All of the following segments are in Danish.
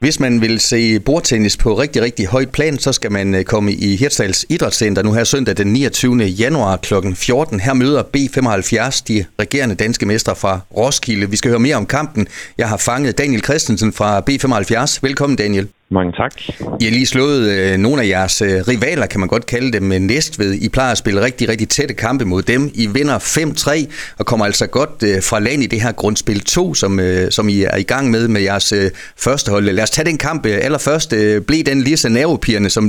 Hvis man vil se bordtennis på rigtig, rigtig højt plan, så skal man øh, komme i Hirtshals Idrætscenter nu her søndag den 29. januar kl. 14. Her møder B75 de regerende danske mestre fra Roskilde. Vi skal høre mere om kampen. Jeg har fanget Daniel Christensen fra B75. Velkommen Daniel. Mange tak. I har lige slået øh, nogle af jeres øh, rivaler, kan man godt kalde dem, med Næstved. I plejer at spille rigtig, rigtig tætte kampe mod dem. I vinder 5-3 og kommer altså godt øh, fra land i det her grundspil 2, som, øh, som I er i gang med med jeres øh, første hold. Lad os tage den kamp øh, allerførst. Øh, blev den lige så nervepirrende, som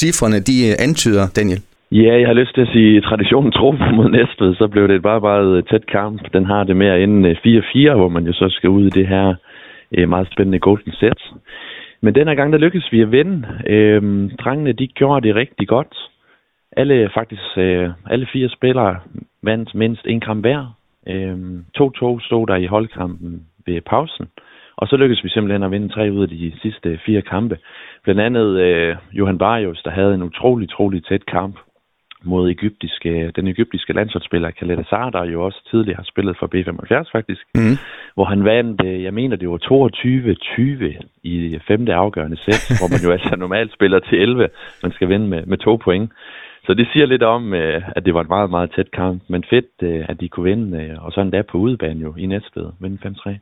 cifrene de øh, antyder, Daniel? Ja, jeg har lyst til at sige, traditionen tro mod Næstved, så blev det bare bare et tæt kamp. Den har det med at ende 4-4, hvor man jo så skal ud i det her øh, meget spændende golden set. Men den her gang, der lykkedes vi at vinde. Øhm, drengene, de gjorde det rigtig godt. Alle, faktisk, øh, alle fire spillere vandt mindst en kamp hver. Øhm, 2-2 stod der i holdkampen ved pausen. Og så lykkedes vi simpelthen at vinde tre ud af de sidste fire kampe. Blandt andet øh, Johan Barrios, der havde en utrolig, utrolig tæt kamp mod egyptiske, den egyptiske landsholdsspiller Khaled Azar, der jo også tidligere har spillet for B75 faktisk, mm. hvor han vandt, øh, jeg mener det var 22-20 i femte afgørende sæt, hvor man jo altså normalt spiller til 11, man skal vinde med, med to point. Så det siger lidt om, øh, at det var et meget, meget tæt kamp, men fedt, øh, at de kunne vinde, og sådan der på udebane jo i Næstved, vinde 5-3.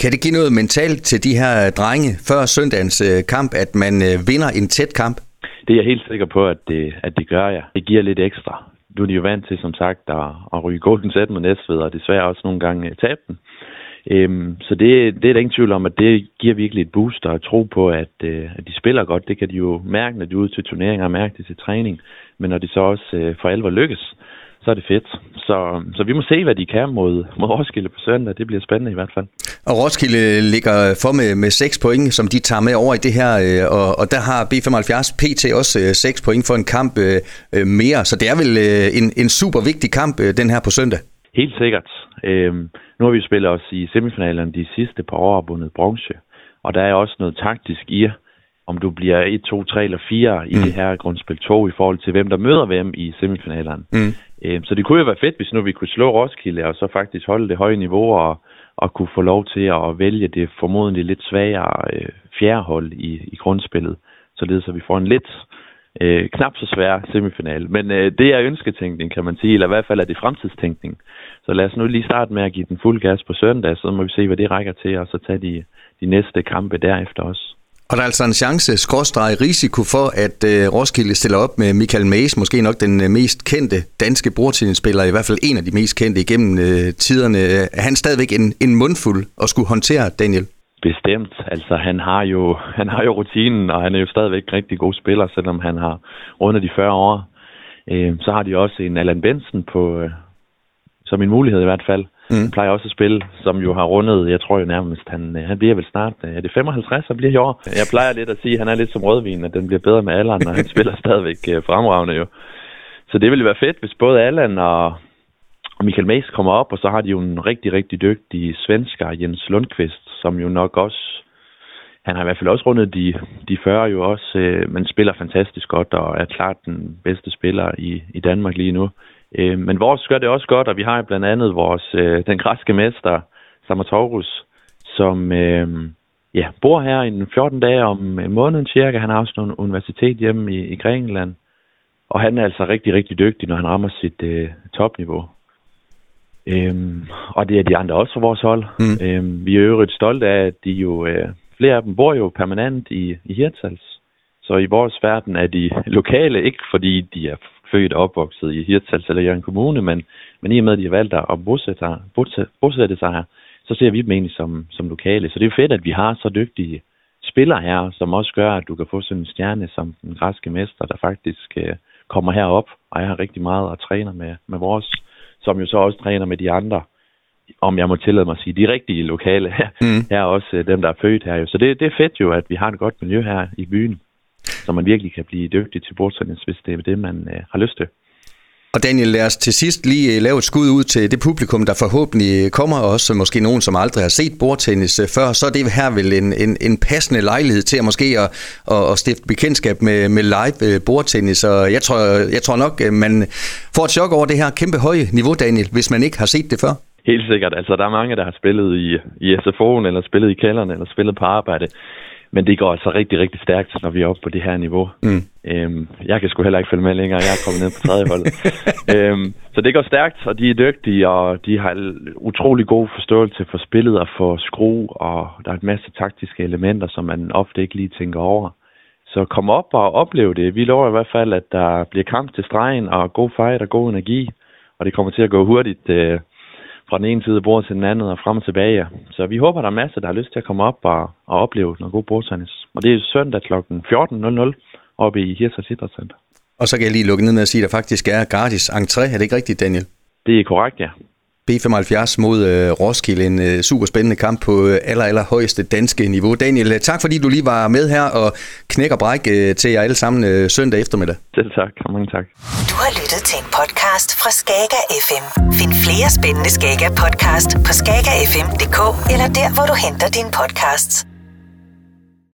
Kan det give noget mentalt til de her drenge før søndagens kamp, at man vinder en tæt kamp? Det er jeg helt sikker på, at det, at det gør jeg. Det giver lidt ekstra. Nu er de jo vant til, som sagt, at, at ryge golden set med Næstved, og desværre også nogle gange øh, tabe den. Øhm, så det, det er der ingen tvivl om, at det giver virkelig et boost og tro på, at, øh, at de spiller godt. Det kan de jo mærke, når de er ude til turneringer og mærke det til træning. Men når de så også øh, for alvor lykkes, så er det fedt. Så, så vi må se, hvad de kan mod, mod Roskilde på søndag. Det bliver spændende i hvert fald. Og Roskilde ligger for med, med 6 point, som de tager med over i det her, øh, og, og der har B75 PT også 6 øh, point for en kamp øh, mere. Så det er vel en, en super vigtig kamp, den her på søndag? Helt sikkert. Øhm, nu har vi spillet os i semifinalerne de sidste par år og bronze. Og der er også noget taktisk i, om du bliver 1, 2, 3 eller 4 i mm. det her grundspil 2 i forhold til, hvem der møder hvem i semifinalerne. Mm. Øhm, så det kunne jo være fedt, hvis nu vi kunne slå Roskilde og så faktisk holde det høje niveau og, og kunne få lov til at vælge det formodentlig lidt svagere øh, fjerdehold i, i grundspillet, således at vi får en lidt øh, knap så svær semifinal. Men øh, det er ønsketænkning, kan man sige, eller i hvert fald er det fremtidstænkning. Så lad os nu lige starte med at give den fuld gas på søndag, så må vi se, hvad det rækker til, og så tage de, de næste kampe derefter også. Og der er altså en chance, skråstreg risiko for, at øh, Roskilde stiller op med Michael Mays, måske nok den øh, mest kendte danske bordtennisspiller, i hvert fald en af de mest kendte igennem øh, tiderne. Er han stadigvæk en, en mundfuld at skulle håndtere, Daniel? Bestemt. Altså, han har, jo, han har jo rutinen, og han er jo stadigvæk en rigtig god spiller, selvom han har rundet de 40 år. Øh, så har de også en Allan Benson på, øh, som en mulighed i hvert fald. Mm. Plejer også at spille, som jo har rundet, jeg tror jo nærmest, han, øh, han bliver vel snart, øh, er det 55, han bliver i år? Jeg plejer lidt at sige, at han er lidt som rødvin, at den bliver bedre med alderen, og han spiller stadigvæk øh, fremragende jo. Så det ville være fedt, hvis både Allan og, og Michael Mays kommer op, og så har de jo en rigtig, rigtig dygtig svensker, Jens Lundqvist, som jo nok også, han har i hvert fald også rundet de, de 40 jo også, øh, men spiller fantastisk godt, og er klart den bedste spiller i, i Danmark lige nu. Øh, men vores gør det også godt, og vi har blandt andet vores, øh, den græske mester, Samatorus, som øh, ja, bor her i 14 dage om måneden cirka. Han har også nogle universitet hjemme i, i Grækenland. Og han er altså rigtig, rigtig dygtig, når han rammer sit øh, topniveau. Øhm, og det er de andre også fra vores hold. Mm. Øhm, vi er øvrigt stolte af, at de jo, øh, flere af dem bor jo permanent i, i Hirtshals. Så i vores verden er de lokale, ikke fordi de er født og opvokset i Hirtshals eller Jørgen Kommune, men, men i og med, at de har valgt at bosætte, bosætte, bosætte sig her, så ser vi dem egentlig som, som lokale. Så det er fedt, at vi har så dygtige spillere her, som også gør, at du kan få sådan en stjerne som den græske mester, der faktisk øh, kommer herop, og jeg har rigtig meget at træne med, med vores, som jo så også træner med de andre, om jeg må tillade mig at sige, de rigtige lokale her, mm. her er også øh, dem, der er født her. Jo. Så det, det er fedt jo, at vi har et godt miljø her i byen så man virkelig kan blive dygtig til bordtennis, hvis det er det, man øh, har lyst til. Og Daniel, lad os til sidst lige øh, lave et skud ud til det publikum, der forhåbentlig kommer også, måske nogen, som aldrig har set bordtennis øh, før, så er det her vel en, en, en passende lejlighed til at måske at, at, at stifte bekendtskab med, med live øh, bordtennis. Og jeg tror, jeg tror nok, man får et chok over det her kæmpe høje niveau, Daniel, hvis man ikke har set det før. Helt sikkert. Altså, der er mange, der har spillet i, i SFO'en, eller spillet i kælderen, eller spillet på arbejde men det går altså rigtig, rigtig stærkt, når vi er oppe på det her niveau. Mm. Øhm, jeg kan sgu heller ikke følge med længere. Jeg er kommet ned på tredje hold. øhm, så det går stærkt, og de er dygtige, og de har utrolig god forståelse for spillet og for skru, og der er en masse taktiske elementer, som man ofte ikke lige tænker over. Så kom op og opleve det. Vi lover i hvert fald, at der bliver kamp til stregen, og god fight og god energi, og det kommer til at gå hurtigt. Øh, fra den ene side af bordet til den anden og frem og tilbage. Så vi håber, der er masser, der har lyst til at komme op og, og opleve noget god bordtennis. Og det er søndag kl. 14.00 oppe i Hirsers Idrætscenter. Og så kan jeg lige lukke ned med at sige, at der faktisk er gratis entré. Er det ikke rigtigt, Daniel? Det er korrekt, ja. B75 mod øh, Roskilde, en øh, super spændende kamp på øh, aller, aller højeste danske niveau. Daniel, øh, tak fordi du lige var med her og knækker bræk øh, til jer alle sammen øh, søndag eftermiddag. Selv tak, og mange tak. Du har lyttet til en podcast fra Skager FM. Find flere spændende Skager podcast på skagerfm.dk eller der, hvor du henter dine podcasts.